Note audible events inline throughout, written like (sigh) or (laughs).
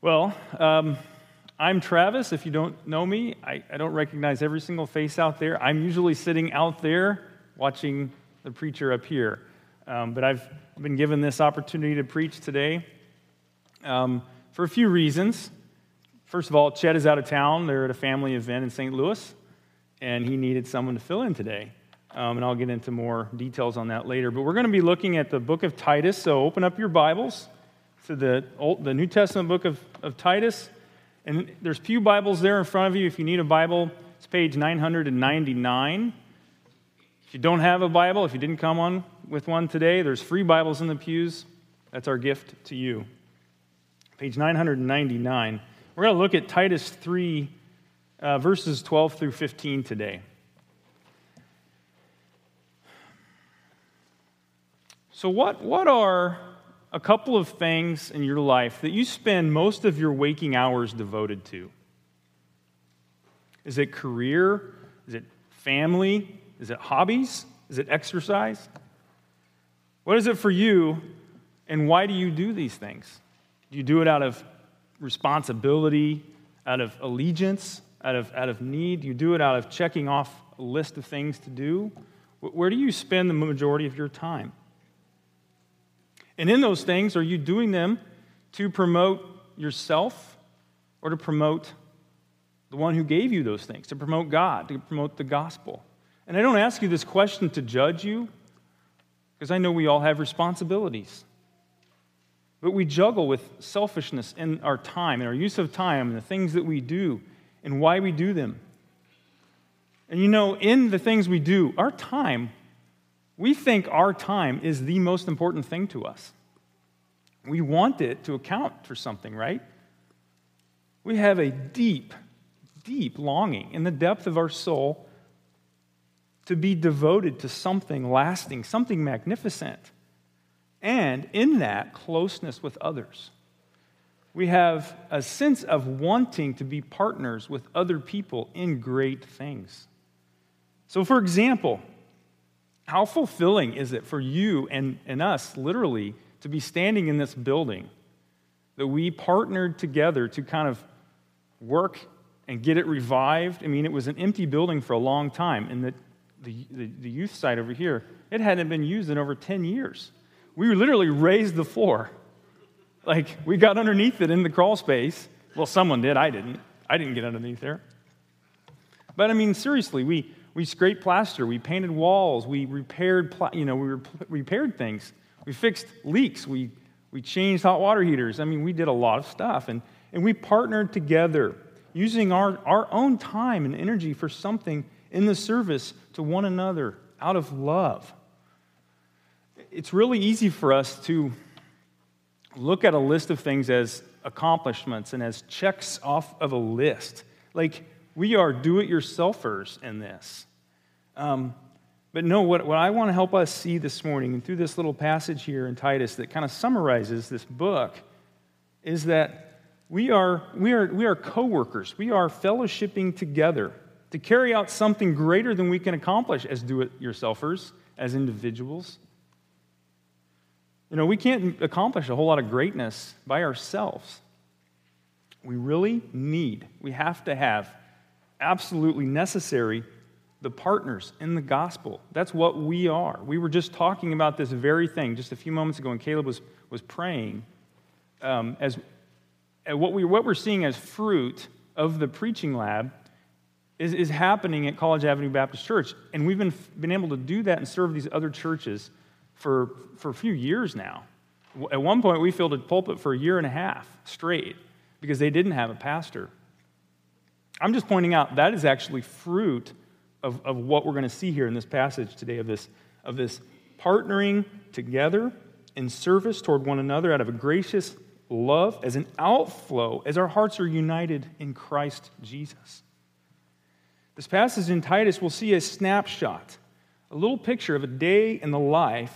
Well, um, I'm Travis. If you don't know me, I, I, don't recognize every single face out there. I'm usually sitting out there watching the preacher up here. Um, but I've been given this opportunity to preach today um, for a few reasons. First of all, Chet is out of town. They're at a family event in St. Louis, and he needed someone to fill in today. Um, and I'll get into more details on that later. But we're going to be looking at the book of Titus. So open up your Bibles to the, Old, the New Testament book of, of Titus. And there's Pew Bibles there in front of you. If you need a Bible, it's page 999. If you don't have a Bible, if you didn't come on with one today, there's free Bibles in the pews. That's our gift to you. Page 999. We're going to look at Titus 3, uh, verses 12 through 15 today. So, what, what are a couple of things in your life that you spend most of your waking hours devoted to? Is it career? Is it family? Is it hobbies? Is it exercise? What is it for you, and why do you do these things? Do you do it out of responsibility, out of allegiance, out of, out of need? Do you do it out of checking off a list of things to do? Where do you spend the majority of your time? And in those things, are you doing them to promote yourself or to promote the one who gave you those things, to promote God, to promote the gospel? And I don't ask you this question to judge you, because I know we all have responsibilities. But we juggle with selfishness in our time, and our use of time, and the things that we do, and why we do them. And you know, in the things we do, our time we think our time is the most important thing to us. We want it to account for something, right? We have a deep, deep longing in the depth of our soul to be devoted to something lasting, something magnificent. And in that, closeness with others. We have a sense of wanting to be partners with other people in great things. So, for example, how fulfilling is it for you and, and us, literally, to be standing in this building that we partnered together to kind of work and get it revived? I mean, it was an empty building for a long time, and the, the, the, youth site over here, it hadn't been used in over 10 years. We literally raised the floor. Like, we got underneath it in the crawl space. Well, someone did. I didn't. I didn't get underneath there. But I mean, seriously, we, we scraped plaster, we painted walls, we repaired, you know, we repaired things. We fixed leaks, we, we changed hot water heaters. I mean, we did a lot of stuff. And, and we partnered together using our, our own time and energy for something in the service to one another out of love. It's really easy for us to look at a list of things as accomplishments and as checks off of a list. Like, we are do it yourselfers in this. Um, but no, what, what I want to help us see this morning, and through this little passage here in Titus that kind of summarizes this book, is that we are, we are, we are co workers. We are fellowshipping together to carry out something greater than we can accomplish as do it yourselfers, as individuals. You know, we can't accomplish a whole lot of greatness by ourselves. We really need, we have to have absolutely necessary the partners in the gospel. That's what we are. We were just talking about this very thing just a few moments ago when Caleb was, was praying. Um, as, what, we, what we're seeing as fruit of the preaching lab is, is happening at College Avenue Baptist Church. And we've been, been able to do that and serve these other churches for, for a few years now. At one point, we filled a pulpit for a year and a half straight because they didn't have a pastor. I'm just pointing out that is actually fruit of, of what we're going to see here in this passage today of this, of this partnering together in service toward one another out of a gracious love as an outflow as our hearts are united in Christ Jesus. This passage in Titus, we'll see a snapshot, a little picture of a day in the life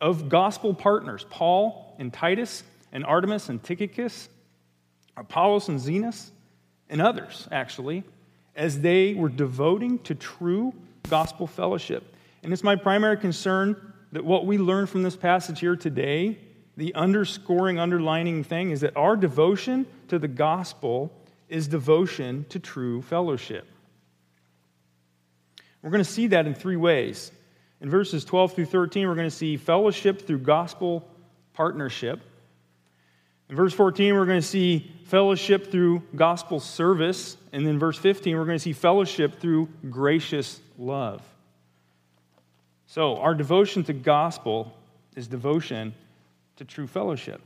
of gospel partners Paul and Titus and Artemas and Tychicus, Apollos and Zenas, and others, actually, as they were devoting to true gospel fellowship. And it's my primary concern that what we learn from this passage here today the underscoring, underlining thing is that our devotion to the gospel is devotion to true fellowship. We're going to see that in three ways. In verses 12 through 13, we're going to see fellowship through gospel partnership. In verse 14, we're going to see fellowship through gospel service. And then verse 15, we're going to see fellowship through gracious love. So, our devotion to gospel is devotion to true fellowship.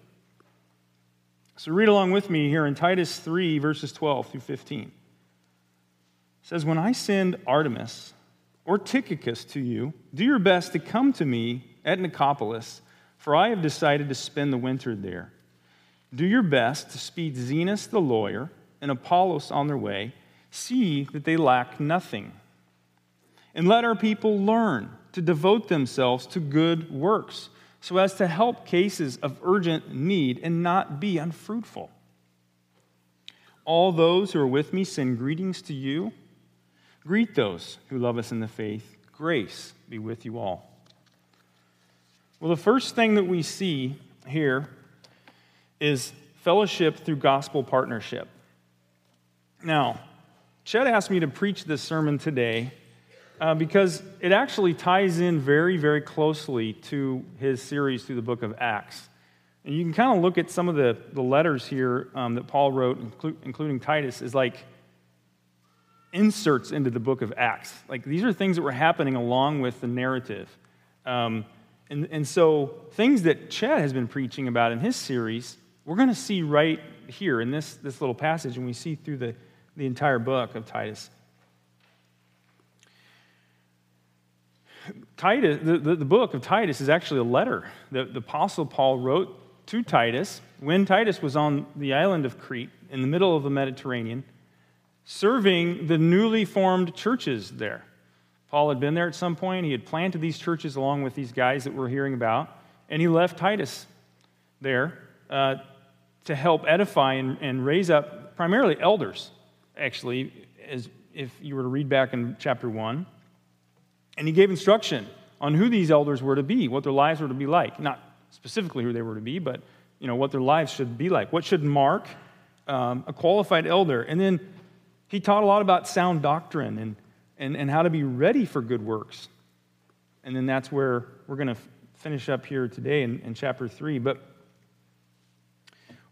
So, read along with me here in Titus 3, verses 12 through 15. It says, When I send Artemas or Tychicus to you, do your best to come to me at Nicopolis, for I have decided to spend the winter there. Do your best to speed Zenas the lawyer and Apollos on their way. See that they lack nothing. And let our people learn to devote themselves to good works, so as to help cases of urgent need and not be unfruitful. All those who are with me send greetings to you. Greet those who love us in the faith. Grace be with you all. Well, the first thing that we see here is fellowship through gospel partnership. Now, Chet asked me to preach this sermon today uh, because it actually ties in very, very closely to his series through the book of Acts. And you can kind of look at some of the, the letters here um, that Paul wrote, inclu- including Titus, is like inserts into the book of Acts. Like these are things that were happening along with the narrative. Um, and, and so, things that Chet has been preaching about in his series we're going to see right here in this, this little passage, and we see through the, the entire book of Titus. Titus, the, the, the book of Titus is actually a letter that the Apostle Paul wrote to Titus when Titus was on the island of Crete in the middle of the Mediterranean, serving the newly formed churches there. Paul had been there at some point. He had planted these churches along with these guys that we're hearing about, and he left Titus there uh, to help edify and, and raise up primarily elders, actually, as if you were to read back in chapter 1. And he gave instruction on who these elders were to be, what their lives were to be like. Not specifically who they were to be, but you know, what their lives should be like. What should mark um, a qualified elder? And then he taught a lot about sound doctrine and, and, and how to be ready for good works. And then that's where we're going to finish up here today in, in chapter 3. But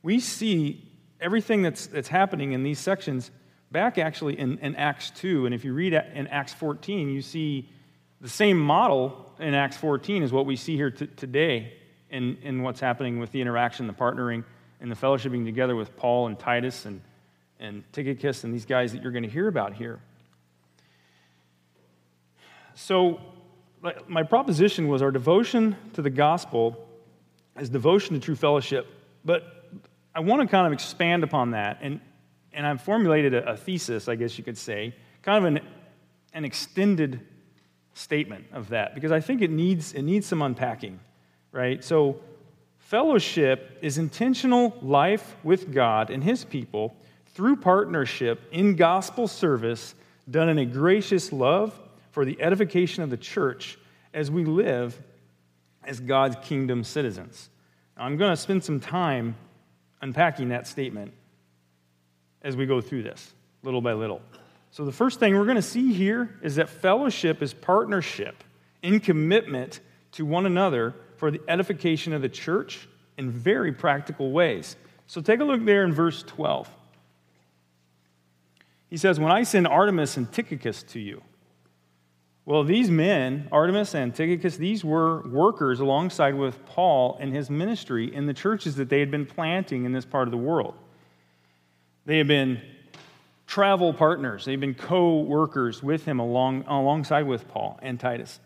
we see everything that's, that's happening in these sections back actually in, in Acts 2. And if you read in Acts 14, you see the same model in Acts 14 is what we see here t- today in, in what's happening with the interaction, the partnering, and the fellowshipping together with Paul and Titus and, and Tychicus and these guys that you're going to hear about here. So, my proposition was our devotion to the gospel is devotion to true fellowship. But I want to kind of expand upon that, and, and I've formulated a, a thesis, I guess you could say, kind of an, an extended statement of that, because I think it needs, it needs some unpacking, right? So, fellowship is intentional life with God and His people through partnership in gospel service done in a gracious love for the edification of the church as we live as God's kingdom citizens. Now, I'm going to spend some time unpacking that statement as we go through this, little by little. So, the first thing we're going to see here is that fellowship is partnership in commitment to one another for the edification of the church in very practical ways. So, take a look there in verse 12. He says, When I send Artemas and Tychicus to you, well, these men, Artemas and Tychicus, these were workers alongside with Paul and his ministry in the churches that they had been planting in this part of the world. They had been travel partners, they've been co workers with him along, alongside with Paul and Titus.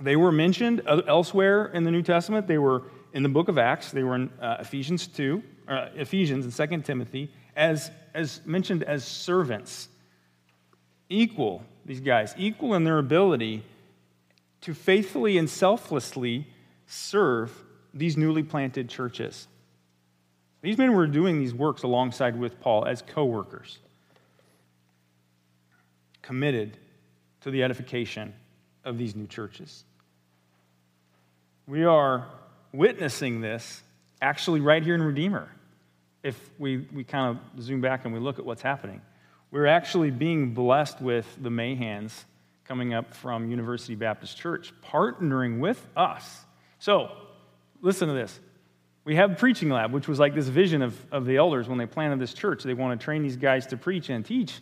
They were mentioned elsewhere in the New Testament. They were in the book of Acts, they were in uh, Ephesians 2, uh, Ephesians and 2 Timothy, as, as mentioned as servants, equal these guys, equal in their ability to faithfully and selflessly serve these newly planted churches. These men were doing these works alongside with Paul as co workers, committed to the edification of these new churches. We are witnessing this actually right here in Redeemer. If we, we kind of zoom back and we look at what's happening, we're actually being blessed with the Mahans coming up from University Baptist Church, partnering with us. So, listen to this. We have preaching lab, which was like this vision of, of the elders when they planted this church. They want to train these guys to preach and teach.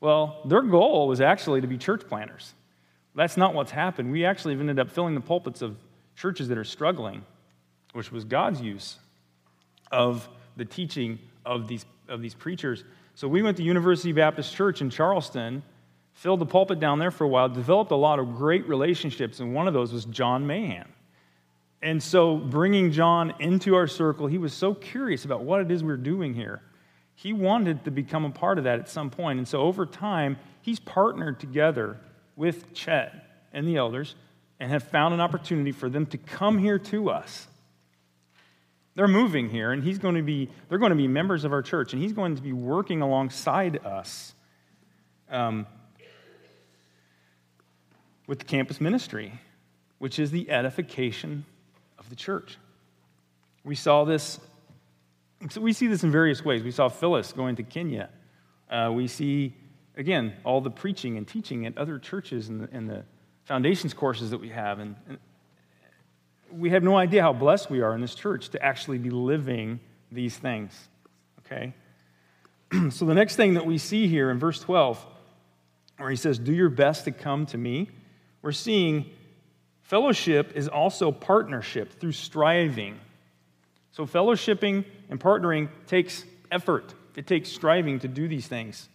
Well, their goal was actually to be church planters. That's not what's happened. We actually have ended up filling the pulpits of churches that are struggling, which was God's use of the teaching of these, of these preachers. So we went to University Baptist Church in Charleston, filled the pulpit down there for a while, developed a lot of great relationships, and one of those was John Mahan. And so, bringing John into our circle, he was so curious about what it is we're doing here. He wanted to become a part of that at some point. And so, over time, he's partnered together with Chet and the elders and have found an opportunity for them to come here to us. They're moving here, and he's going to be, they're going to be members of our church, and he's going to be working alongside us um, with the campus ministry, which is the edification the church. We saw this, so we see this in various ways. We saw Phyllis going to Kenya. Uh, we see, again, all the preaching and teaching at other churches and the, and the foundations courses that we have. And, and we have no idea how blessed we are in this church to actually be living these things. Okay? (clears throat) so the next thing that we see here in verse 12, where he says, Do your best to come to me, we're seeing Fellowship is also partnership through striving. So, fellowshipping and partnering takes effort, it takes striving to do these things.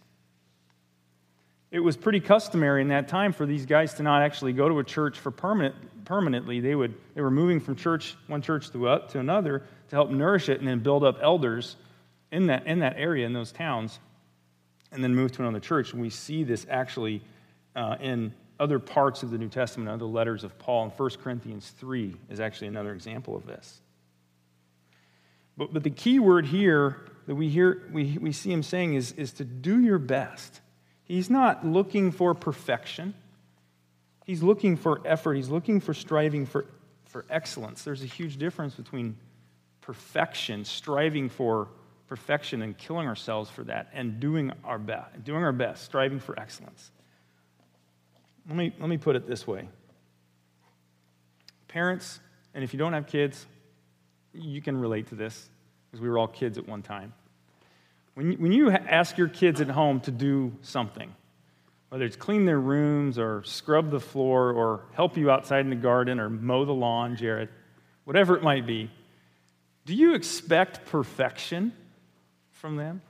It was pretty customary in that time for these guys to not actually go to a church for permanent, permanently. They, would, they were moving from church, one church to, to another to help nourish it and then build up elders in that, in that area, in those towns, and then move to another church. And we see this actually uh, in other parts of the New Testament, other letters of Paul, and 1 Corinthians 3 is actually another example of this. But, but the key word here that we, hear, we, we see him saying is, is to do your best. He's not looking for perfection, he's looking for effort, he's looking for striving for, for excellence. There's a huge difference between perfection, striving for perfection and killing ourselves for that, and doing our best, doing our best, striving for excellence. Let me, let me put it this way Parents, and if you don't have kids, you can relate to this because we were all kids at one time. When you, when you ask your kids at home to do something, whether it's clean their rooms or scrub the floor or help you outside in the garden or mow the lawn, Jared, whatever it might be, do you expect perfection from them?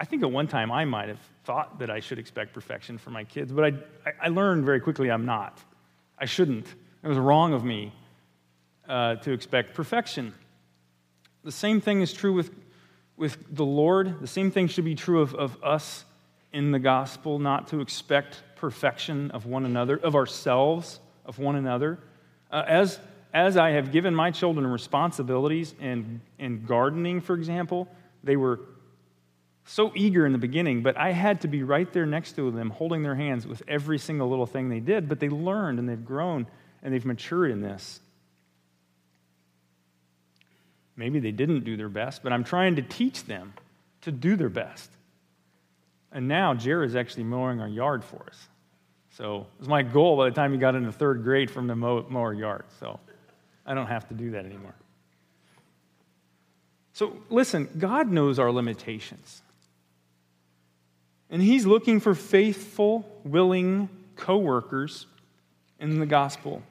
I think at one time I might have thought that I should expect perfection for my kids, but I, I learned very quickly I'm not. I shouldn't. It was wrong of me uh, to expect perfection. The same thing is true with, with the Lord. The same thing should be true of, of us in the gospel, not to expect perfection of one another, of ourselves, of one another. Uh, as, as I have given my children responsibilities in, in gardening, for example, they were so eager in the beginning, but I had to be right there next to them, holding their hands with every single little thing they did. But they learned and they've grown and they've matured in this. Maybe they didn't do their best, but I'm trying to teach them to do their best. And now Jared is actually mowing our yard for us. So it was my goal by the time he got into third grade him to mow, mow our yard. So I don't have to do that anymore. So listen, God knows our limitations. And he's looking for faithful, willing co workers in the gospel.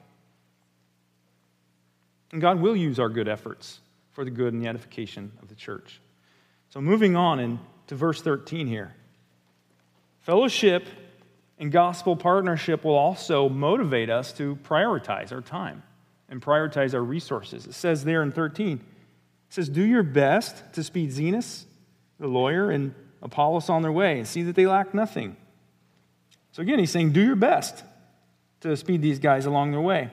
And God will use our good efforts for the good and the edification of the church. So, moving on into verse 13 here. Fellowship and gospel partnership will also motivate us to prioritize our time and prioritize our resources. It says there in 13, it says, Do your best to speed Zenas, the lawyer, and Apollos on their way and see that they lack nothing. So again, he's saying, do your best to speed these guys along their way.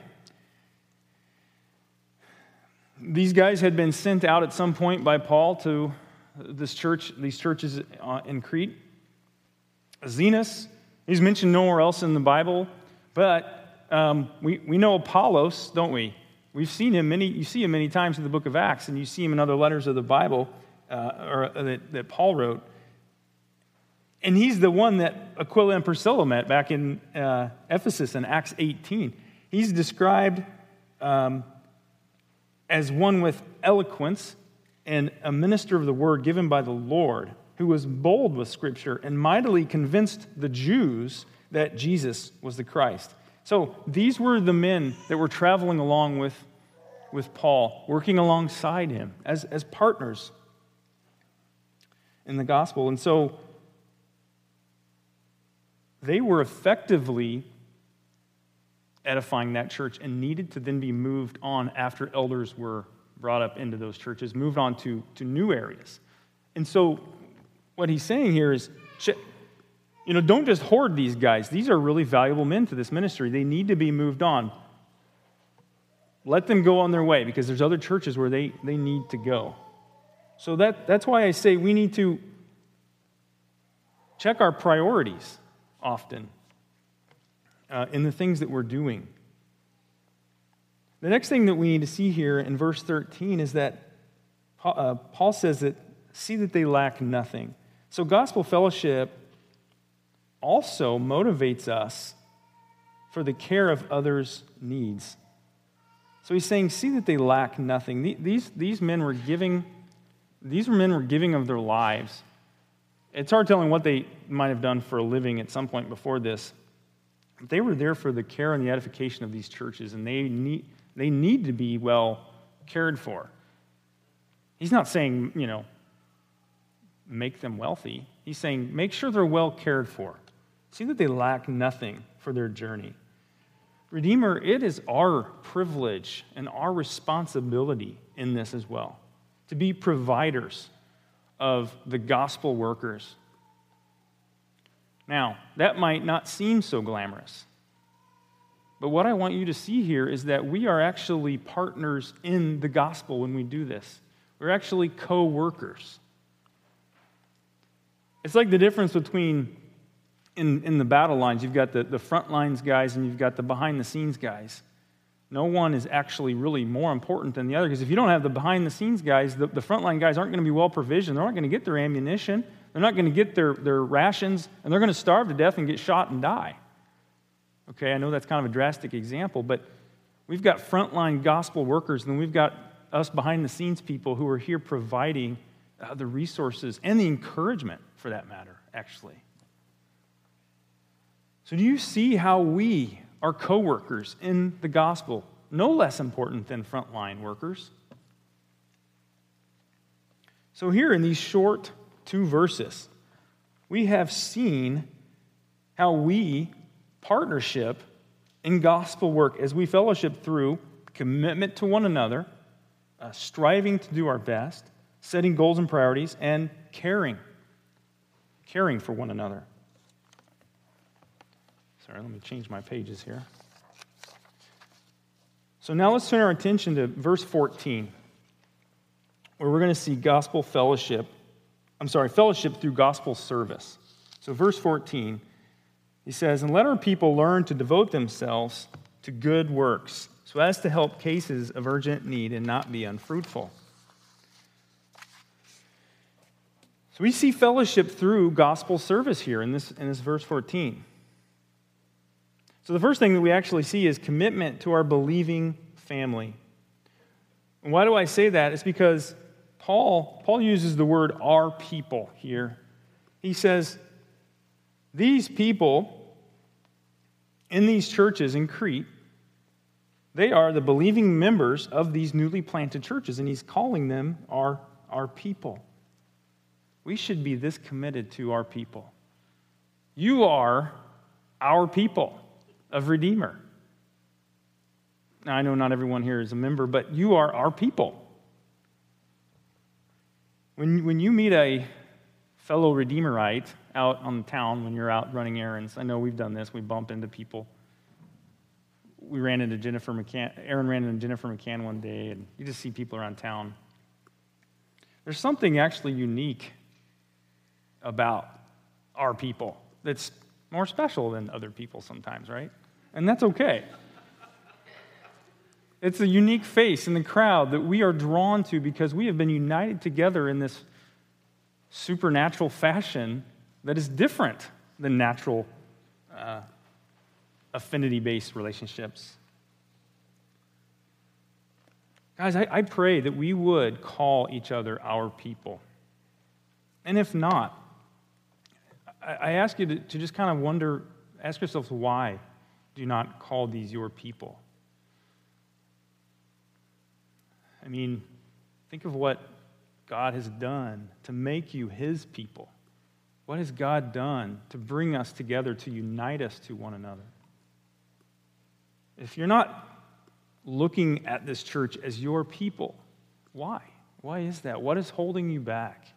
These guys had been sent out at some point by Paul to this church, these churches uh, in Crete. Zenas, he's mentioned nowhere else in the Bible, but um, we, we know Apollos, don't we? We've seen him many, you see him many times in the book of Acts, and you see him in other letters of the Bible uh, or, uh, that, that Paul wrote. And he's the one that Aquila and Priscilla met back in uh, Ephesus in Acts 18. He's described um, as one with eloquence and a minister of the word given by the Lord, who was bold with Scripture and mightily convinced the Jews that Jesus was the Christ. So these were the men that were traveling along with, with Paul, working alongside him as, as partners in the gospel. And so they were effectively edifying that church and needed to then be moved on after elders were brought up into those churches, moved on to, to new areas. And so what he's saying here is, you know, don't just hoard these guys. These are really valuable men to this ministry. They need to be moved on. Let them go on their way because there's other churches where they, they need to go. So that, that's why I say we need to check our priorities often uh, in the things that we're doing. The next thing that we need to see here in verse 13 is that uh, Paul says that see that they lack nothing. So, gospel fellowship also motivates us for the care of others' needs. So he's saying, see that they lack nothing. These, these men were giving, these men were giving of their lives. It's hard telling what they might have done for a living at some point before this. They were there for the care and the edification of these churches, and they need, they need to be well cared for. He's not saying, you know, make them wealthy. He's saying, make sure they're well cared for. See that they lack nothing for their journey. Redeemer, it is our privilege and our responsibility in this as well to be providers of the gospel workers now, that might not seem so glamorous. But what I want you to see here is that we are actually partners in the gospel when we do this. We're actually co workers. It's like the difference between in, in the battle lines, you've got the, the front lines guys and you've got the behind the scenes guys. No one is actually really more important than the other because if you don't have the behind the scenes guys, the, the front line guys aren't going to be well provisioned. They're not going to get their ammunition. They're not going to get their, their rations, and they're going to starve to death and get shot and die. Okay, I know that's kind of a drastic example, but we've got frontline gospel workers, and we've got us behind the scenes people who are here providing uh, the resources and the encouragement, for that matter, actually. So, do you see how we are co workers in the gospel, no less important than frontline workers? So, here in these short two verses, we have seen how we partnership in gospel work as we fellowship through commitment to one another, uh, striving to do our best, setting goals and priorities, and caring. Caring for one another. Sorry, let me change my pages here. So now let's turn our attention to verse 14, where we're going to see gospel fellowship I'm sorry, fellowship through gospel service. So, verse 14, he says, And let our people learn to devote themselves to good works, so as to help cases of urgent need and not be unfruitful. So, we see fellowship through gospel service here in this, in this verse 14. So, the first thing that we actually see is commitment to our believing family. And why do I say that? It's because Paul, Paul uses the word our people here. He says, These people in these churches in Crete, they are the believing members of these newly planted churches, and he's calling them our, our people. We should be this committed to our people. You are our people of Redeemer. Now, I know not everyone here is a member, but you are our people. When, when you meet a fellow Redeemerite out on the town when you're out running errands, I know we've done this, we bump into people. We ran into Jennifer McCann, Aaron ran into Jennifer McCann one day, and you just see people around town. There's something actually unique about our people that's more special than other people sometimes, right? And that's okay. It's a unique face in the crowd that we are drawn to because we have been united together in this supernatural fashion that is different than natural uh, affinity based relationships. Guys, I, I pray that we would call each other our people. And if not, I, ask you to, to just kind of wonder, ask yourselves why do you not call these your people? I mean, think of what God has done to make you his people. What has God done to bring us together, to unite us to one another? If you're not looking at this church as your people, why? Why is that? What is holding you back?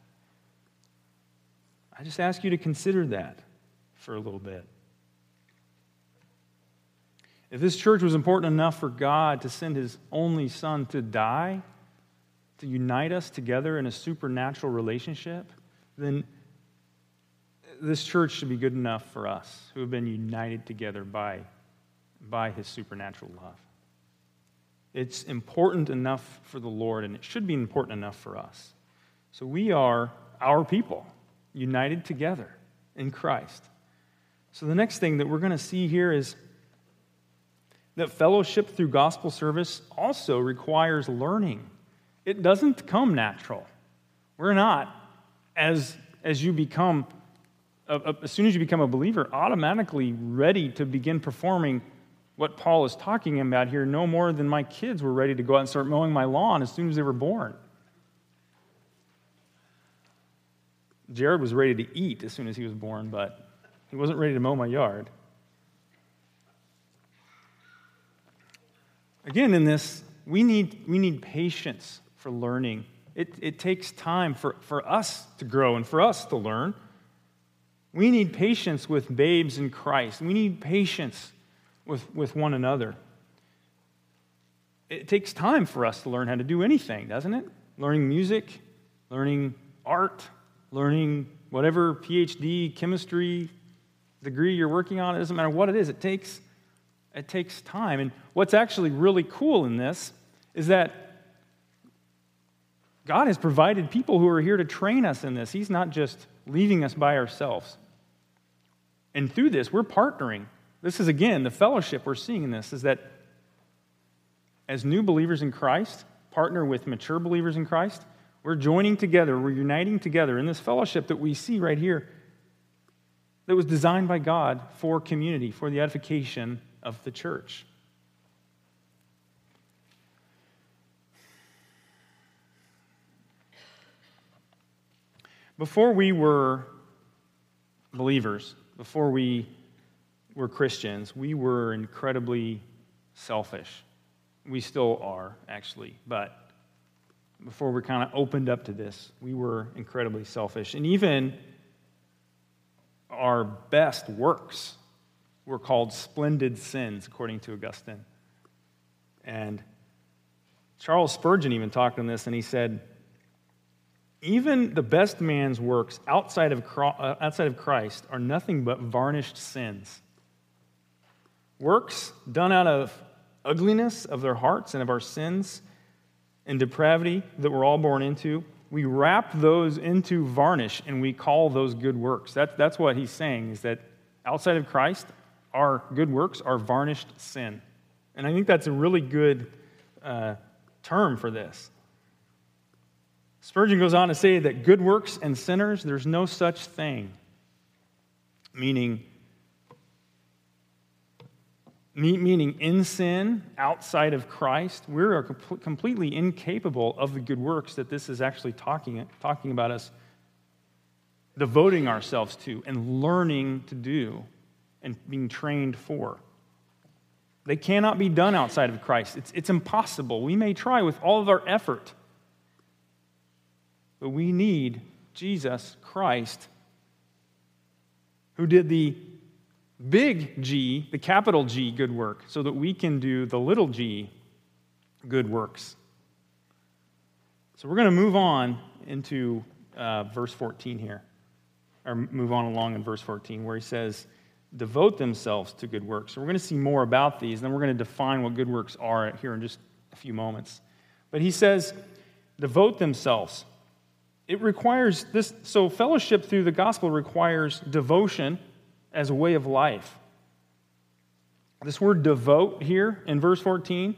I just ask you to consider that for a little bit. If this church was important enough for God to send his only son to die, to unite us together in a supernatural relationship, then this church should be good enough for us who have been united together by, by his supernatural love. It's important enough for the Lord, and it should be important enough for us. So we are our people, united together in Christ. So the next thing that we're going to see here is that fellowship through gospel service also requires learning. It doesn't come natural. We're not, as, as you become, as soon as you become a believer, automatically ready to begin performing what Paul is talking about here no more than my kids were ready to go out and start mowing my lawn as soon as they were born. Jared was ready to eat as soon as he was born, but he wasn't ready to mow my yard. Again, in this, we need, we need patience for learning. It, it takes time for, for us to grow and for us to learn. We need patience with babes in Christ. We need patience with, with one another. It takes time for us to learn how to do anything, doesn't it? Learning music, learning art, learning whatever PhD, chemistry degree you're working on. It doesn't matter what it is, it takes, it takes time. And what's actually really cool in this is that God has provided people who are here to train us in this. He's not just leaving us by ourselves. And through this, we're partnering this is, again, the fellowship we're seeing in this is that as new believers in Christ, partner with mature believers in Christ, we're joining together, we're uniting together in this fellowship that we see right here that was designed by God for community, for the edification of the church. Before we were believers, before we were Christians, we were incredibly selfish. We still are, actually, but before we kind of opened up to this, we were incredibly selfish. And even our best works were called splendid sins, according to Augustine. And Charles Spurgeon even talked on this, and he said, even the best man's works outside of, uh, outside of Christ are nothing but varnished sins. Works done out of ugliness of their hearts and of our sins and depravity that we're all born into, we wrap those into varnish and we call those good works. That, that's what he's saying, is that outside of Christ, our good works are varnished sin. And I think that's a really good uh, term for this. Spurgeon goes on to say that good works and sinners, there's no such thing. Meaning, meaning in sin, outside of Christ, we're completely incapable of the good works that this is actually talking, talking about us devoting ourselves to and learning to do and being trained for. They cannot be done outside of Christ. It's, it's impossible. We may try with all of our effort, but we need Jesus Christ, who did the big G, the capital G, good work, so that we can do the little g, good works. So we're going to move on into uh, verse 14 here, or move on along in verse 14, where he says, devote themselves to good works. So we're going to see more about these, and then we're going to define what good works are here in just a few moments. But he says, devote themselves. It requires this, so fellowship through the gospel requires devotion as a way of life. This word devote here in verse 14,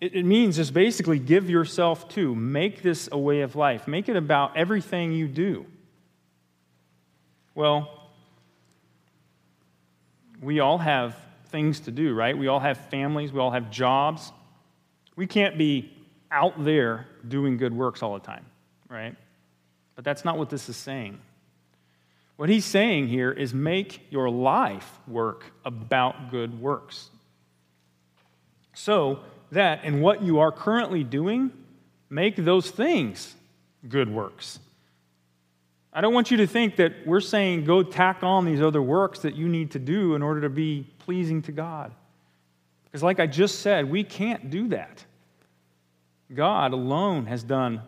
it, it means just basically give yourself to, make this a way of life, make it about everything you do. Well, we all have things to do, right? We all have families, we all have jobs. We can't be out there doing good works all the time, right? But that's not what this is saying. What he's saying here is make your life work about good works. So that in what you are currently doing, make those things good works. I don't want you to think that we're saying go tack on these other works that you need to do in order to be pleasing to God. Because, like I just said, we can't do that. God alone has done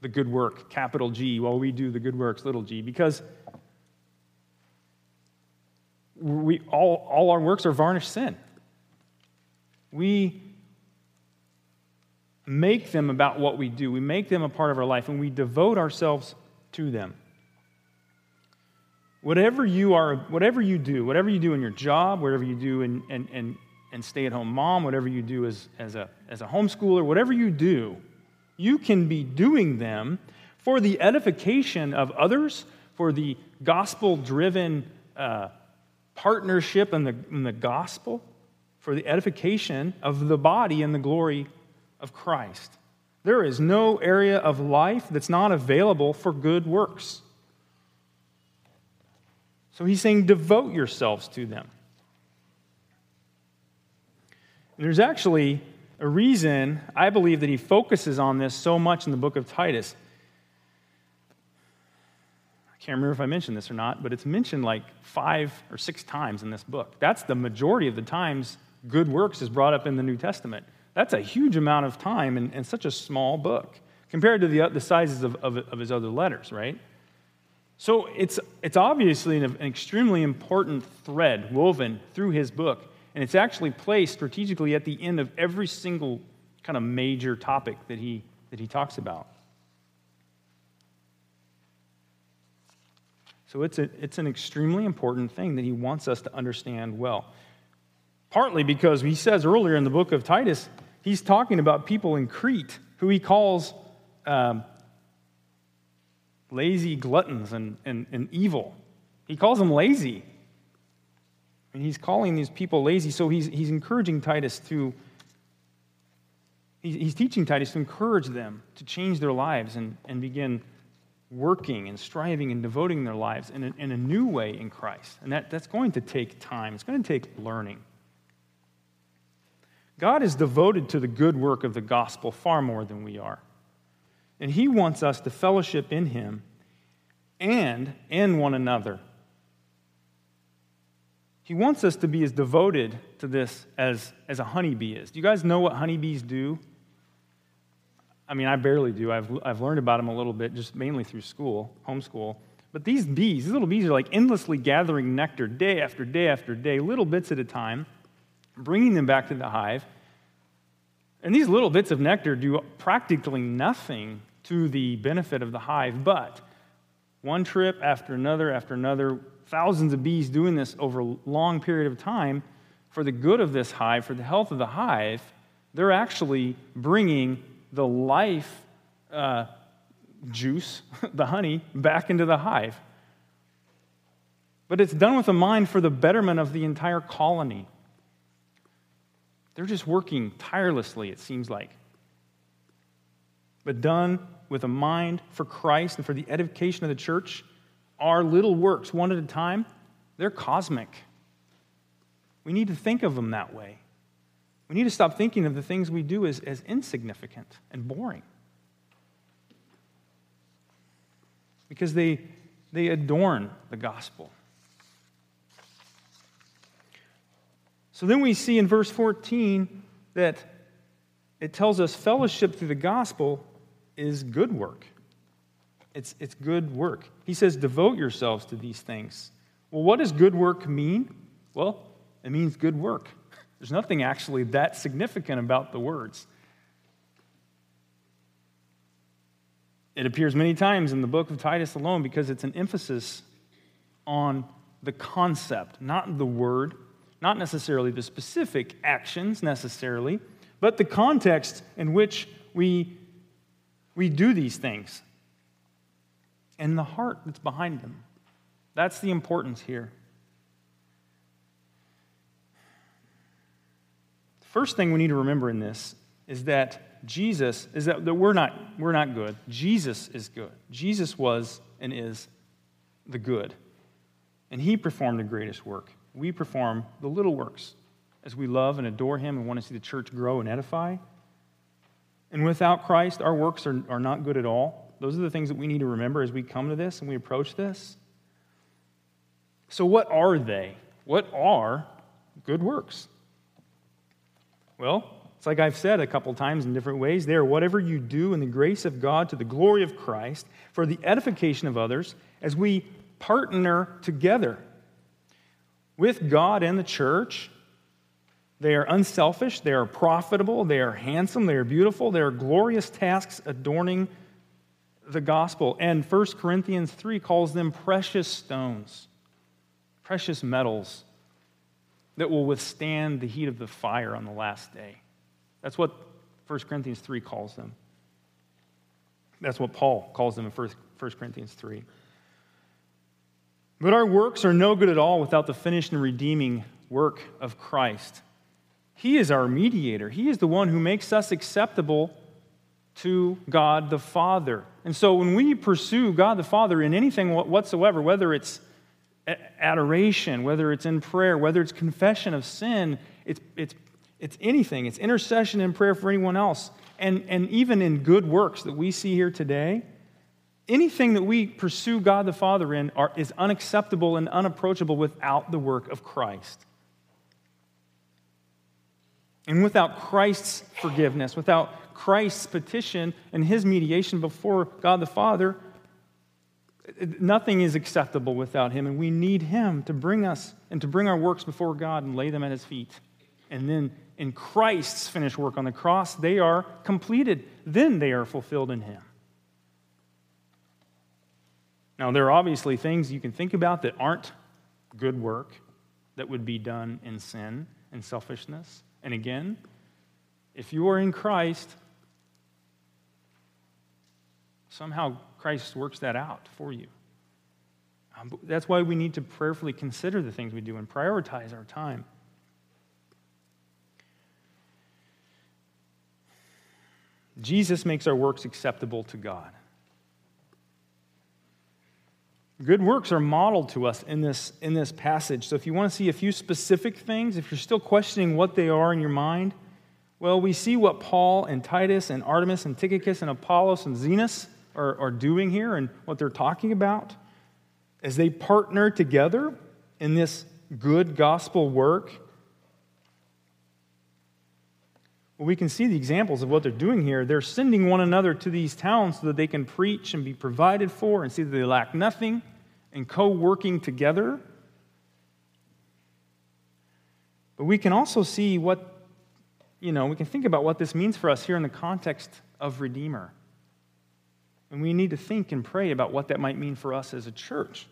the good work, capital G, while we do the good works, little g, because we, all, all our works are varnished sin. We make them about what we do, we make them a part of our life, and we devote ourselves to them. Whatever you are, whatever you do, whatever you do in your job, whatever you do in, in, in, in stay at home mom, whatever you do as, as, a, as a homeschooler, whatever you do, you can be doing them for the edification of others, for the gospel driven uh, partnership in the, in the gospel for the edification of the body and the glory of Christ. There is no area of life that's not available for good works. So he's saying, devote yourselves to them. And there's actually a reason I believe that he focuses on this so much in the book of Titus can't remember if I mentioned this or not, but it's mentioned like five or six times in this book. That's the majority of the times good works is brought up in the New Testament. That's a huge amount of time in, in such a small book compared to the, the sizes of, of, of his other letters, right? So it's, it's obviously an, an extremely important thread woven through his book, and it's actually placed strategically at the end of every single kind of major topic that he, that he talks about. So it's, a, it's an extremely important thing that he wants us to understand well. Partly because he says earlier in the book of Titus, he's talking about people in Crete who he calls um, lazy gluttons and, and, and evil. He calls them lazy. And he's calling these people lazy. So he's, he's encouraging Titus to, he's, he's teaching Titus to encourage them to change their lives and, and begin working and striving and devoting their lives in a, in a new way in Christ. And that, that's going to take time, it's going to take learning. God is devoted to the good work of the gospel far more than we are. And He wants us to fellowship in Him and in one another. He wants us to be as devoted to this as, as a honeybee is. Do you guys know what honeybees do? I mean, I barely do. I've, I've learned about them a little bit, just mainly through school, homeschool. But these bees, these little bees are like endlessly gathering nectar day after day after day, little bits at a time, bringing them back to the hive. And these little bits of nectar do practically nothing to the benefit of the hive, but one trip after another after another, thousands of bees doing this over a long period of time for the good of this hive, for the health of the hive, they're actually bringing the life uh, juice, (laughs) the honey, back into the hive. But it's done with a mind for the betterment of the entire colony. They're just working tirelessly, it seems like. But done with a mind for Christ and for the edification of the church, our little works, one at a time, they're cosmic. We need to think of them that way. We need to stop thinking of the things we do as, as insignificant and boring. Because they, they adorn the gospel. So then we see in verse 14 that it tells us fellowship through the gospel is good work. It's, it's good work. He says, devote yourselves to these things. Well, what does good work mean? Well, it means good work. There's nothing actually that significant about the words. It appears many times in the book of Titus alone because it's an emphasis on the concept, not the word, not necessarily the specific actions necessarily, but the context in which we, we do these things and the heart that's behind them. That's the importance here. First thing we need to remember in this is that Jesus is that, that we're not we're not good. Jesus is good. Jesus was and is the good. And he performed the greatest work. We perform the little works as we love and adore him and want to see the church grow and edify. And without Christ, our works are, are not good at all. Those are the things that we need to remember as we come to this and we approach this. So, what are they? What are good works? Well, it's like I've said a couple times in different ways. They are whatever you do in the grace of God to the glory of Christ for the edification of others as we partner together with God and the church. They are unselfish, they are profitable, they are handsome, they are beautiful, they are glorious tasks adorning the gospel. And 1 Corinthians 3 calls them precious stones, precious metals that will withstand the heat of the fire on the last day. That's what 1 Corinthians 3 calls them. That's what Paul calls them in 1 Corinthians 3. But our works are no good at all without the finished and redeeming work of Christ. He is our mediator, He is the one who makes us acceptable to God the Father. And so when we pursue God the Father in anything whatsoever, whether it's adoration, whether it's in prayer, whether it's confession of sin, it's, it's, it's anything. It's intercession and prayer for anyone else. And, and even in good works that we see here today, anything that we pursue God the Father in are, is unacceptable and unapproachable without the work of Christ. And without Christ's forgiveness, without Christ's petition and his mediation before God the Father, nothing is acceptable without him. And we need him to bring us and to bring our works before God and lay them at his feet. And then in Christ's finished work on the cross, they are completed. Then they are fulfilled in him. Now, there are obviously things you can think about that aren't good work that would be done in sin and selfishness. And again, if you are in Christ, somehow Christ works that out for you. Um, that's why we need to prayerfully consider the things we do and prioritize our time. Jesus makes our works acceptable to God. Good works are modeled to us in this, in this passage. So if you want to see a few specific things, if you're still questioning what they are in your mind, well, we see what Paul and Titus and Artemas and Tychicus and Apollos and Zenas are, are doing here and what they're talking about as they partner together in this good gospel work. Well, we can see the examples of what they're doing here. They're sending one another to these towns so that they can preach and be provided for and see that they lack nothing and co working together. But we can also see what, you know, we can think about what this means for us here in the context of Redeemer. And we need to think and pray about what that might mean for us as a church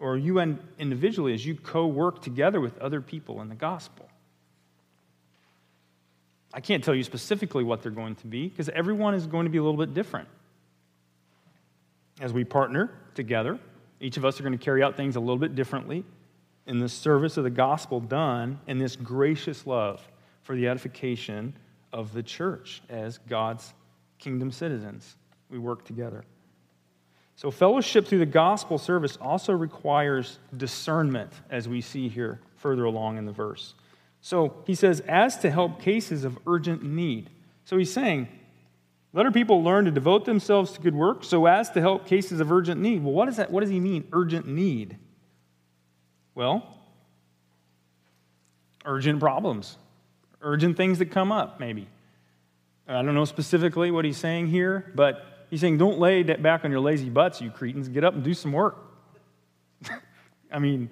or you individually as you co work together with other people in the gospel. I can't tell you specifically what they're going to be because everyone is going to be a little bit different. As we partner together, each of us are going to carry out things a little bit differently in the service of the gospel done in this gracious love for the edification of the church as God's kingdom citizens. We work together. So, fellowship through the gospel service also requires discernment, as we see here further along in the verse. So he says, as to help cases of urgent need. So he's saying, let our people learn to devote themselves to good work so as to help cases of urgent need. Well, what, is that, what does he mean, urgent need? Well, urgent problems, urgent things that come up, maybe. I don't know specifically what he's saying here, but he's saying, don't lay back on your lazy butts, you Cretans. Get up and do some work. (laughs) I mean,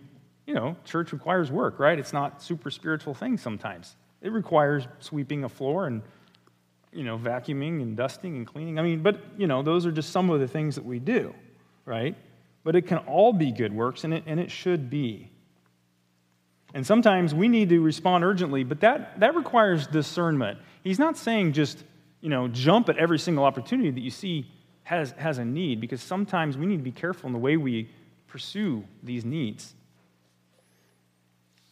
you know, church requires work, right? It's not super spiritual things sometimes. It requires sweeping a floor and you know, vacuuming and dusting and cleaning. I mean, but, you know, those are just some of the things that we do, right? But it can all be good works, and it, and it should be. And sometimes we need to respond urgently, but that, that requires discernment. He's not saying just, you know, jump at every single opportunity that you see has, has a need, because sometimes we need to be careful in the way we pursue these needs.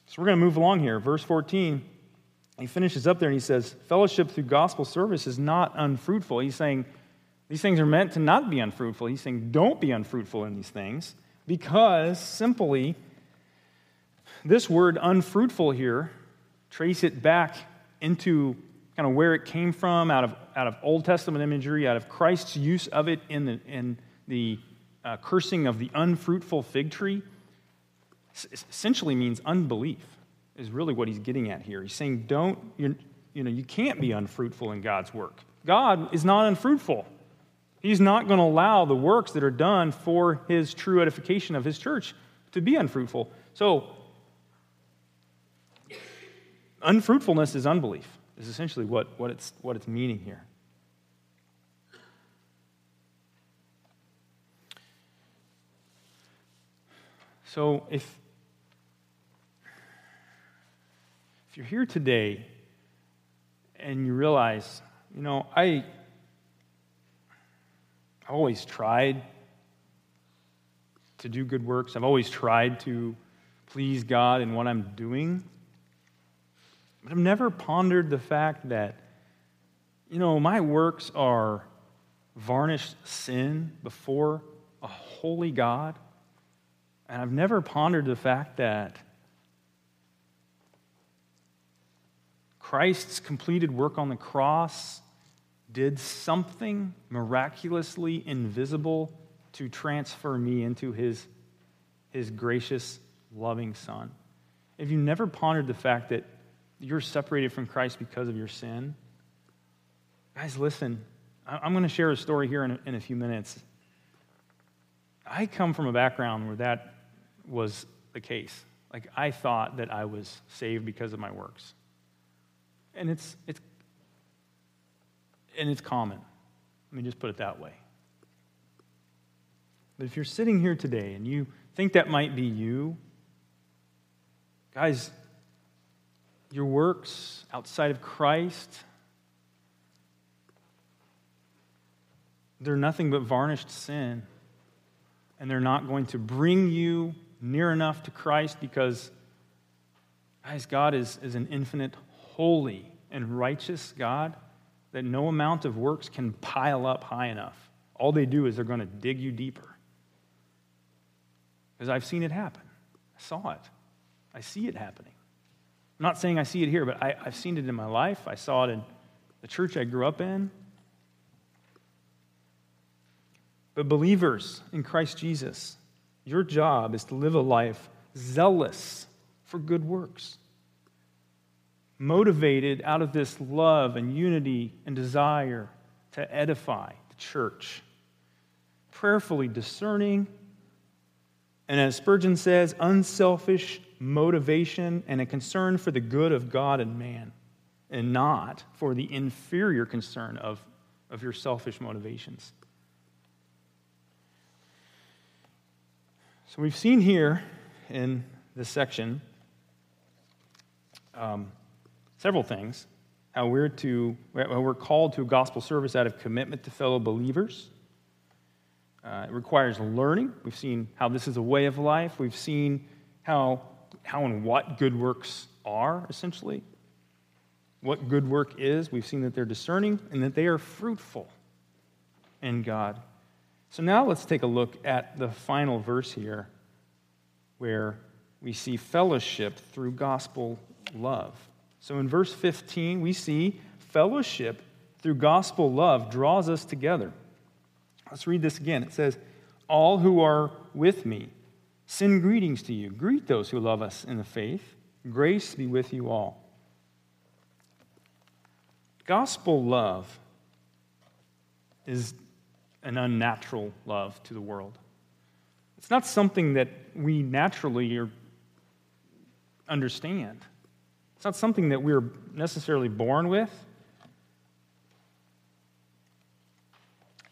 So we're going to move along here. Verse 14, he finishes up there and he says, Fellowship through gospel service is not unfruitful. He's saying these things are meant to not be unfruitful. He's saying don't be unfruitful in these things because simply this word unfruitful here, trace it back into kind of where it came from out of, out of Old Testament imagery, out of Christ's use of it in the, in the uh, cursing of the unfruitful fig tree, essentially means unbelief, is really what he's getting at here. He's saying, don't, you know, you can't be unfruitful in God's work. God is not unfruitful. He's not going to allow the works that are done for his true edification of his church to be unfruitful. So, unfruitfulness is unbelief, is essentially what, what, it's, what it's meaning here. So, if, if you're here today and you realize, you know, I, I've always tried to do good works, I've always tried to please God in what I'm doing. But I've never pondered the fact that, you know, my works are varnished sin before a holy God. And I've never pondered the fact that Christ's completed work on the cross did something miraculously invisible to transfer me into his, his gracious, loving Son. If you never pondered the fact that you're separated from Christ because of your sin, guys, listen. I'm going to share a story here in a, in a few minutes. I come from a background where that was the case. Like, I thought that I was saved because of my works. And it's, it's, and it's common. Let me just put it that way. But if you're sitting here today and you think that might be you, guys, your works outside of Christ, they're nothing but varnished sin. And they're not going to bring you near enough to Christ because, guys, God is, is an infinite, holy, and righteous God that no amount of works can pile up high enough. All they do is they're going to dig you deeper. Because I've seen it happen. I saw it. I see it happening. I'm not saying I see it here, but I, have seen it in my life. I saw it in the church I grew up in. But believers in Christ Jesus, your job is to live a life zealous for good works, motivated out of this love and unity and desire to edify the church, prayerfully discerning, and as Spurgeon says, unselfish motivation and a concern for the good of God and man, and not for the inferior concern of, of your selfish motivations. So we've seen here in this section um, several things. How we're to how we're called to a gospel service out of commitment to fellow believers. Uh, it requires learning. We've seen how this is a way of life. We've seen how how and what good works are, essentially. What good work is. We've seen that they're discerning and that they are fruitful in God. So now let's take a look at the final verse here where we see fellowship through gospel love. So in verse 15, we see fellowship through gospel love draws us together. Let's read this again. It says, All who are with me Send greetings to you. Greet those who love us in the faith. Grace be with you all. Gospel love is an unnatural love to the world. It's not something that we naturally understand. It's not something that we're necessarily born with.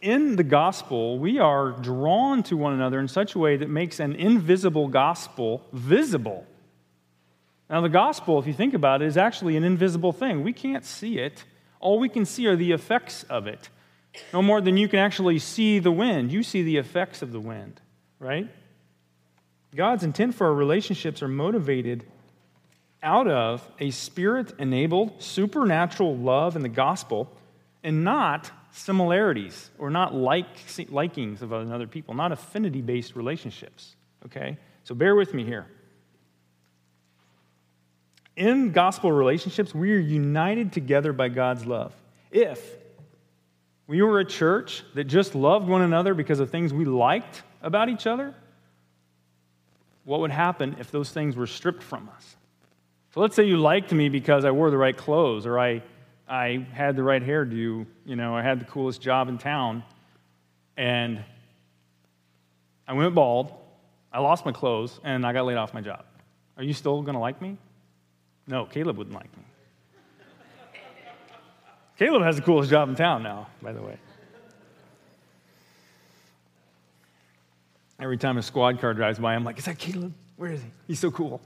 In the gospel, we are drawn to one another in such a way that makes an invisible gospel visible. Now, the gospel, if you think about it, is actually an invisible thing. We can't see it. All we can see are the effects of it. No more than you can actually see the wind. You see the effects of the wind, right? God's intent for our relationships are motivated out of a spirit enabled supernatural love in the gospel and not similarities or not like, likings of other people, not affinity based relationships. Okay? So bear with me here. In gospel relationships, we are united together by God's love. If we were a church that just loved one another because of things we liked about each other, what would happen if those things were stripped from us? So let's say you liked me because I wore the right clothes or I, I had the right hairdo, you know, I had the coolest job in town, and I went bald, I lost my clothes, and I got laid off my job. Are you still to like me? No, Caleb wouldn't like me. Caleb has the coolest job in town now, by the way. Every time a squad car drives by, I'm like, is that Caleb? Where is he? He's so cool.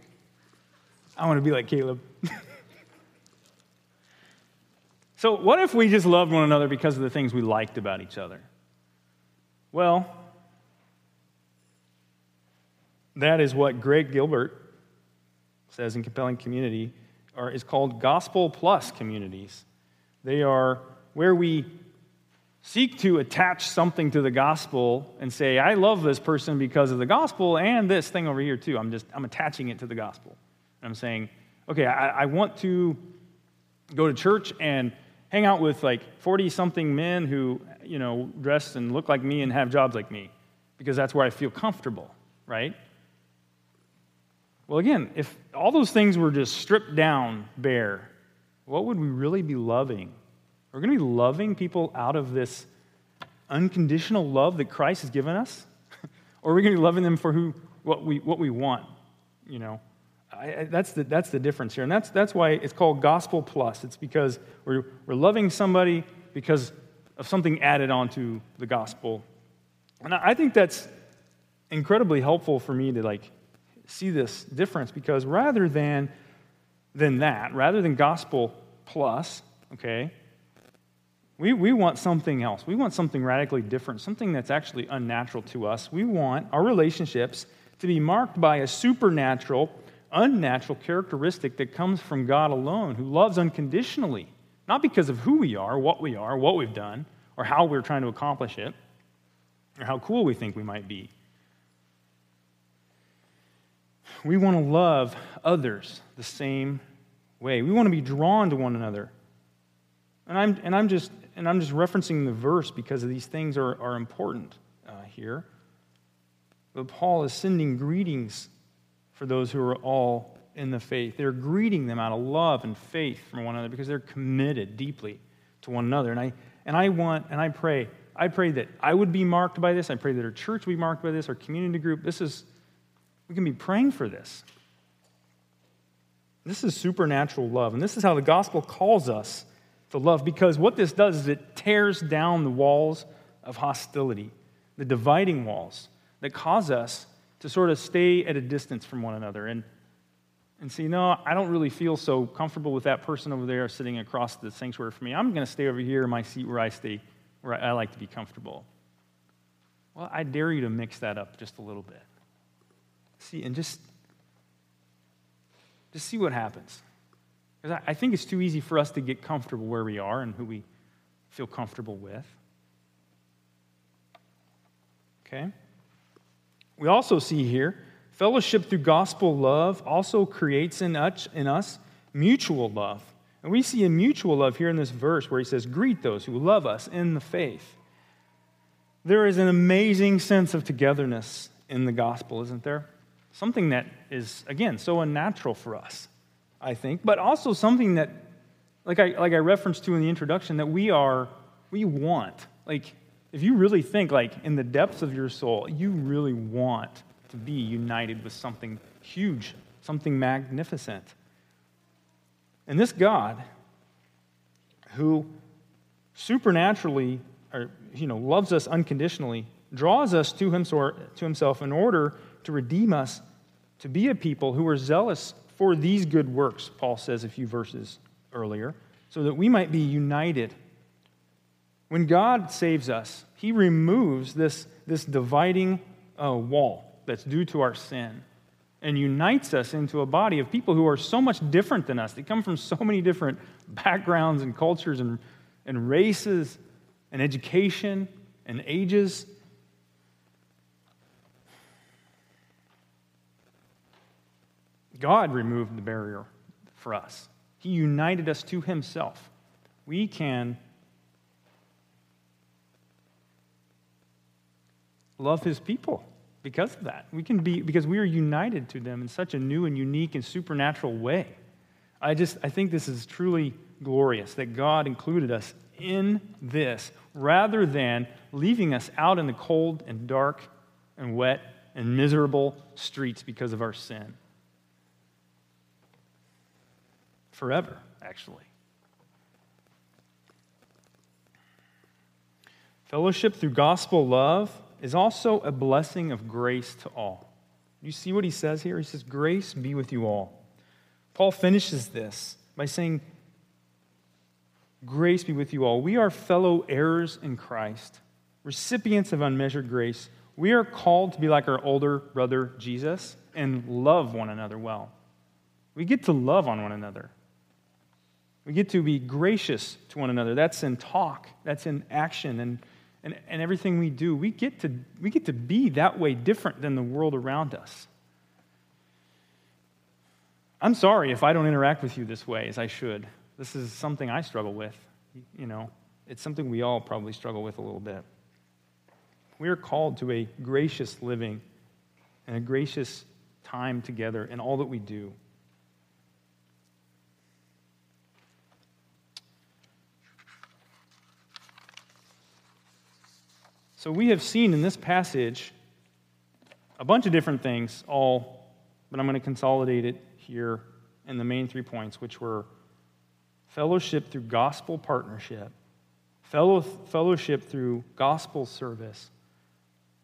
I want to be like Caleb. (laughs) so, what if we just loved one another because of the things we liked about each other? Well, that is what Greg Gilbert says in Compelling Community, or is called gospel plus communities. They are where we seek to attach something to the gospel and say, I love this person because of the gospel and this thing over here too. I'm just, I'm attaching it to the gospel. And I'm saying, okay, I, I want to go to church and hang out with like 40 something men who, you know, dress and look like me and have jobs like me because that's where I feel comfortable, right? Well, again, if all those things were just stripped down bare, what would we really be loving? Are We're going to be loving people out of this unconditional love that Christ has given us? (laughs) or are we going to be loving them for who, what, we, what we want? You know, I, that's, the, that's the difference here. And that's, that's why it's called gospel plus. It's because we're, we're loving somebody because of something added onto the gospel. And I think that's incredibly helpful for me to like see this difference because rather than than that, rather than gospel plus, okay, we, we want something else. We want something radically different, something that's actually unnatural to us. We want our relationships to be marked by a supernatural, unnatural characteristic that comes from God alone, who loves unconditionally, not because of who we are, what we are, what we've done, or how we're trying to accomplish it, or how cool we think we might be. We want to love others the same way. We want to be drawn to one another. And I'm, and I'm, just, and I'm just referencing the verse because these things are, are important uh, here. But Paul is sending greetings for those who are all in the faith. They're greeting them out of love and faith from one another because they're committed deeply to one another. And I, and I want, and I pray, I pray that I would be marked by this. I pray that our church would be marked by this, our community group. This is we can be praying for this. This is supernatural love. And this is how the gospel calls us to love because what this does is it tears down the walls of hostility, the dividing walls that cause us to sort of stay at a distance from one another and, and say, no, I don't really feel so comfortable with that person over there sitting across the sanctuary from me. I'm going to stay over here in my seat where I stay, where I like to be comfortable. Well, I dare you to mix that up just a little bit. See, and just, just see what happens. Because I, I think it's too easy for us to get comfortable where we are and who we feel comfortable with. Okay? We also see here fellowship through gospel love also creates in us, in us mutual love. And we see a mutual love here in this verse where he says, Greet those who love us in the faith. There is an amazing sense of togetherness in the gospel, isn't there? Something that is, again, so unnatural for us, I think, but also something that, like I, like I referenced to in the introduction, that we are, we want. Like, if you really think, like, in the depths of your soul, you really want to be united with something huge, something magnificent. And this God, who supernaturally, or you know, loves us unconditionally, draws us to himself in order to redeem us to be a people who are zealous for these good works, Paul says a few verses earlier, so that we might be united. When God saves us, he removes this, this dividing uh, wall that's due to our sin and unites us into a body of people who are so much different than us. They come from so many different backgrounds and cultures and, and races and education and ages. God removed the barrier for us. He united us to Himself. We can love His people because of that. We can be, because we are united to them in such a new and unique and supernatural way. I just, I think this is truly glorious that God included us in this rather than leaving us out in the cold and dark and wet and miserable streets because of our sin. Forever, actually. Fellowship through gospel love is also a blessing of grace to all. You see what he says here? He says, Grace be with you all. Paul finishes this by saying, Grace be with you all. We are fellow heirs in Christ, recipients of unmeasured grace. We are called to be like our older brother Jesus and love one another well. We get to love on one another. We get to be gracious to one another. That's in talk, that's in action, and, and, and everything we do. We get, to, we get to be that way different than the world around us. I'm sorry if I don't interact with you this way as I should. This is something I struggle with. You know, it's something we all probably struggle with a little bit. We are called to a gracious living and a gracious time together in all that we do. So we have seen in this passage a bunch of different things, all, but I'm going to consolidate it here in the main three points, which were fellowship through gospel partnership, fellow, fellowship through gospel service,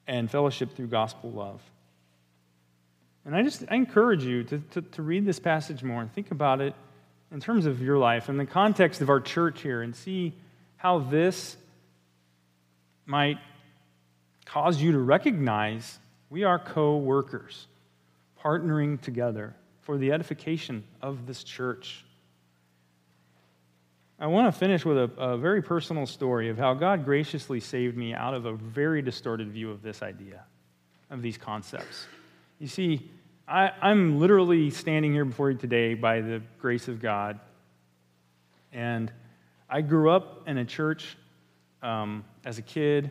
and fellowship through gospel love. And I just I encourage you to, to, to read this passage more and think about it in terms of your life and the context of our church here and see how this might cause you to recognize we are co workers, partnering together for the edification of this church. I want to finish with a, a, very personal story of how God graciously saved me out of a very distorted view of this idea, of these concepts. You see, I, I'm literally standing here before you today by the grace of God. And I grew up in a church um, as a kid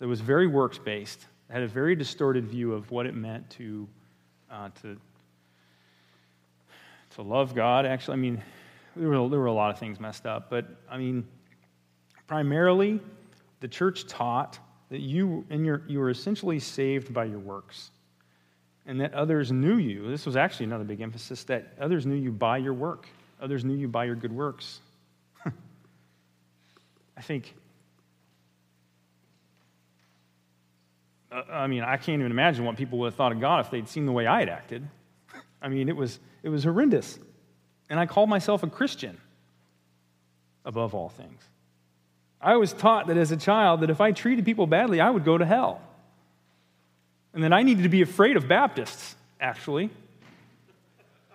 that was very works based, had a very distorted view of what it meant to, uh, to to love God. Actually, I mean, there were, there were a lot of things messed up, but I mean, primarily, the church taught that you, and your, you were essentially saved by your works, and that others knew you. This was actually another big emphasis that others knew you by your work, others knew you by your good works. (laughs) I think. I mean, I can't even imagine what people would have thought of God if they'd seen the way I had acted. I mean, it was, it was horrendous. And I called myself a Christian above all things. I was taught that as a child that if I treated people badly, I would go to hell. And that I needed to be afraid of Baptists, actually,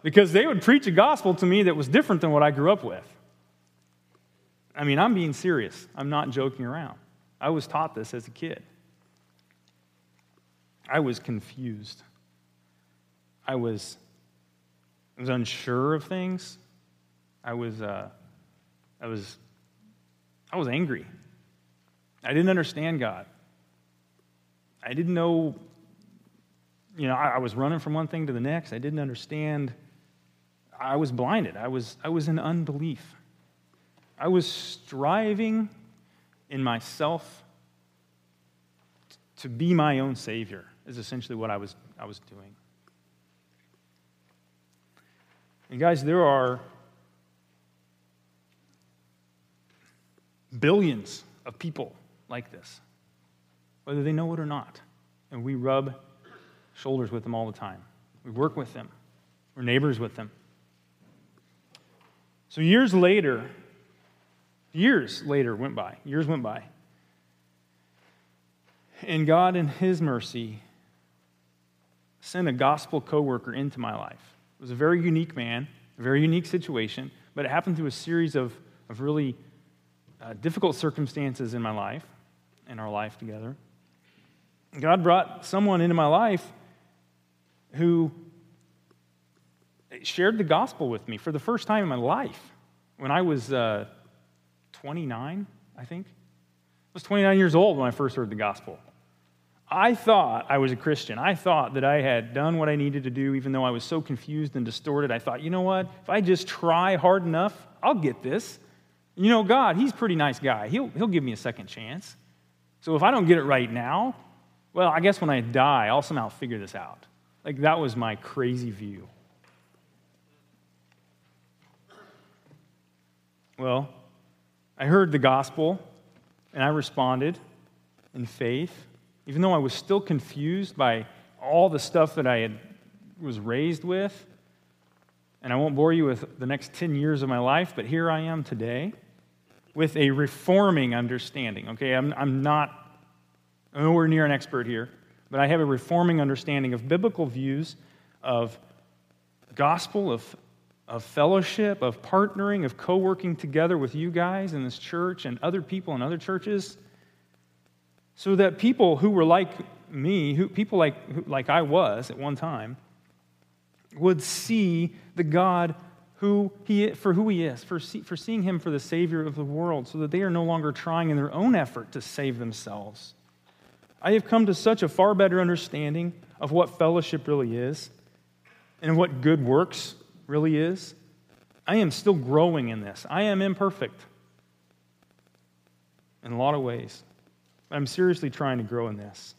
because they would preach a gospel to me that was different than what I grew up with. I mean, I'm being serious. I'm not joking around. I was taught this as a kid. I was confused. I was I was unsure of things. I was, uh, I was, I was angry. I didn't understand God. I didn't know, you know, I, I was running from one thing to the next. I didn't understand. I was blinded. I was, I was in unbelief. I was striving in myself to be my own savior, is essentially what I was, I was doing. And guys, there are billions of people like this, whether they know it or not. And we rub shoulders with them all the time. We work with them, we're neighbors with them. So years later, years later went by, years went by. And God, in His mercy, sent a gospel coworker into my life. It was a very unique man, a very unique situation, but it happened through a series of, of really uh, difficult circumstances in my life, in our life together. God brought someone into my life who shared the gospel with me for the first time in my life when I was uh, 29, I think. I was 29 years old when I first heard the gospel. I thought I was a Christian. I thought that I had done what I needed to do, even though I was so confused and distorted. I thought, you know what? If I just try hard enough, I'll get this. You know, God, He's a pretty nice guy. He'll, he'll give me a second chance. So if I don't get it right now, well, I guess when I die, I'll somehow figure this out. Like, that was my crazy view. Well, I heard the gospel and I responded in faith even though I was still confused by all the stuff that I had, was raised with. And I won't bore you with the next 10 years of my life, but here I am today with a reforming understanding. Okay, I'm, I'm not nowhere near an expert here, but I have a reforming understanding of biblical views of gospel, of, of fellowship, of partnering, of co working together with you guys in this church and other people in other churches so that people who were like me, who, people like, like I was at one time, would see the God who he, for who he is, for, see, for seeing him for the Savior of the world, so that they are no longer trying in their own effort to save themselves. I have come to such a far better understanding of what fellowship really is and what good works really is. I am still growing in this. I am imperfect in a lot of ways. I'm seriously trying to grow in this.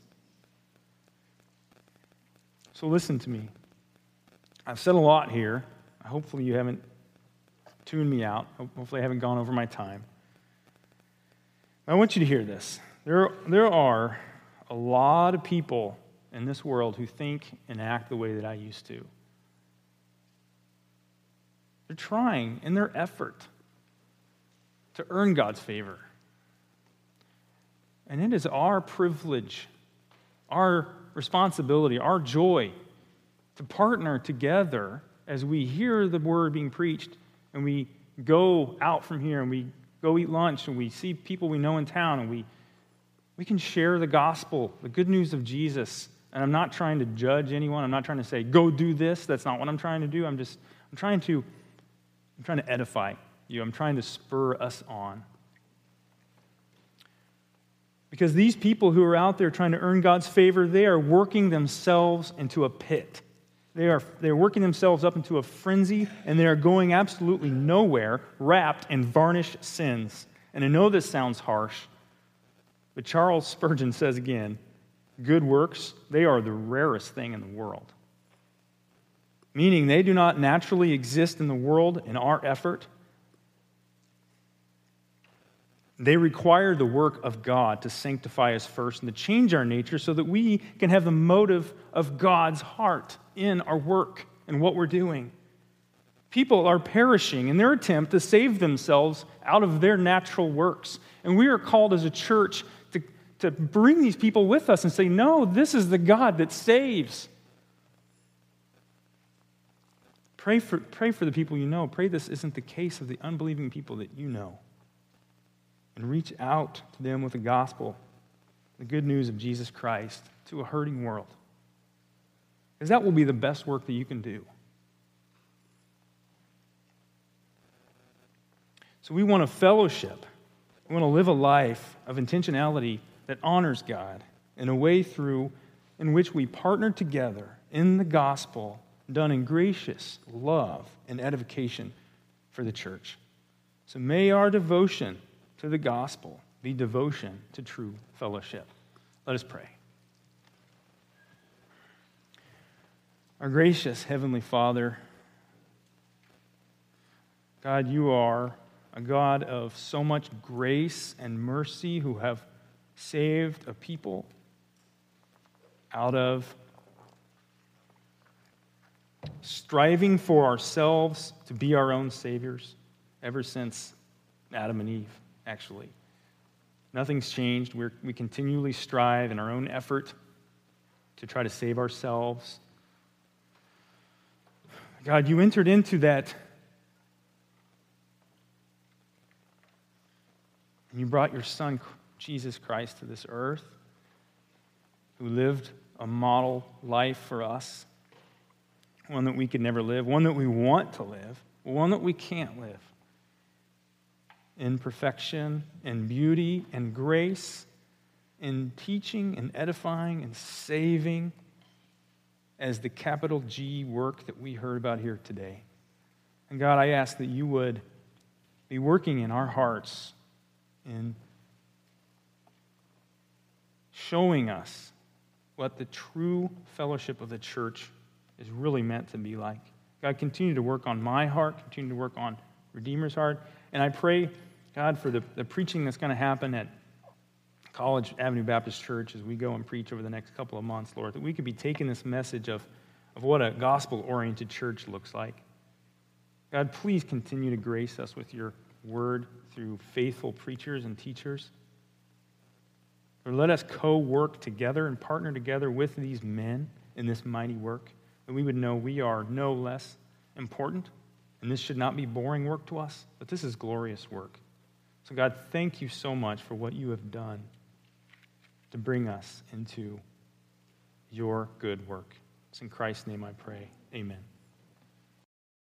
So listen to me. I've said a lot here. Hopefully, you haven't tuned me out. Hopefully, I haven't gone over my time. I want you to hear this. There, there are a lot of people in this world who think and act the way that I used to. They're trying in their effort to earn God's favor. And it is our privilege, our responsibility, our joy to partner together as we hear the word being preached and we go out from here and we go eat lunch and we see people we know in town and we, we can share the gospel, the good news of Jesus. And I'm not trying to judge anyone. I'm not trying to say, go do this. That's not what I'm trying to do. I'm just, I'm trying to, I'm trying to edify you. I'm trying to spur us on. Because these people who are out there trying to earn God's favor, they are working themselves into a pit. They are they're working themselves up into a frenzy, and they are going absolutely nowhere wrapped in varnished sins. And I know this sounds harsh, but Charles Spurgeon says again good works, they are the rarest thing in the world. Meaning they do not naturally exist in the world in our effort, they require the work of God to sanctify us first and to change our nature so that we can have the motive of God's heart in our work and what we're doing. People are perishing in their attempt to save themselves out of their natural works. And we are called as a church to, to bring these people with us and say, no, this is the God that saves. Pray for, pray for the people you know. Pray this isn't the case of the unbelieving people that you know and reach out to them with the gospel, the good news of Jesus Christ to a hurting world. Because that will be the best work that you can do. So we want a fellowship. We want to live a life of intentionality that honors God in a way through in which we partner together in the gospel done in gracious love and edification for the church. So may our devotion to the gospel the devotion to true fellowship. Let us pray. Our gracious Heavenly Father, God, you are a God of so much grace and mercy who have saved a people out of striving for ourselves to be our own saviors ever since Adam and Eve, actually. Nothing's changed. We're, we continually strive in our own effort to try to save ourselves. God, you entered into that. And you brought your son, Jesus Christ, to this earth, who lived a model life for us, one that we could never live, one that we want to live, one that we can't live in perfection and beauty and grace, in teaching and edifying and saving as the capital G work that we heard about here today. And God, I ask that you would be working in our hearts in showing us what the true fellowship of the church is really meant to be like. God, continue to work on my heart, continue to work on Redeemer's heart. And I pray God, for the, the preaching that's going to happen at College Avenue Baptist Church as we go and preach over the next couple of months, Lord, that we could be taking this message of, of what a gospel oriented church looks like. God, please continue to grace us with your word through faithful preachers and teachers. Or let us co work together and partner together with these men in this mighty work, that we would know we are no less important. And this should not be boring work to us, but this is glorious work. So, God, thank you so much for what you have done to bring us into your good work. It's in Christ's name I pray. Amen.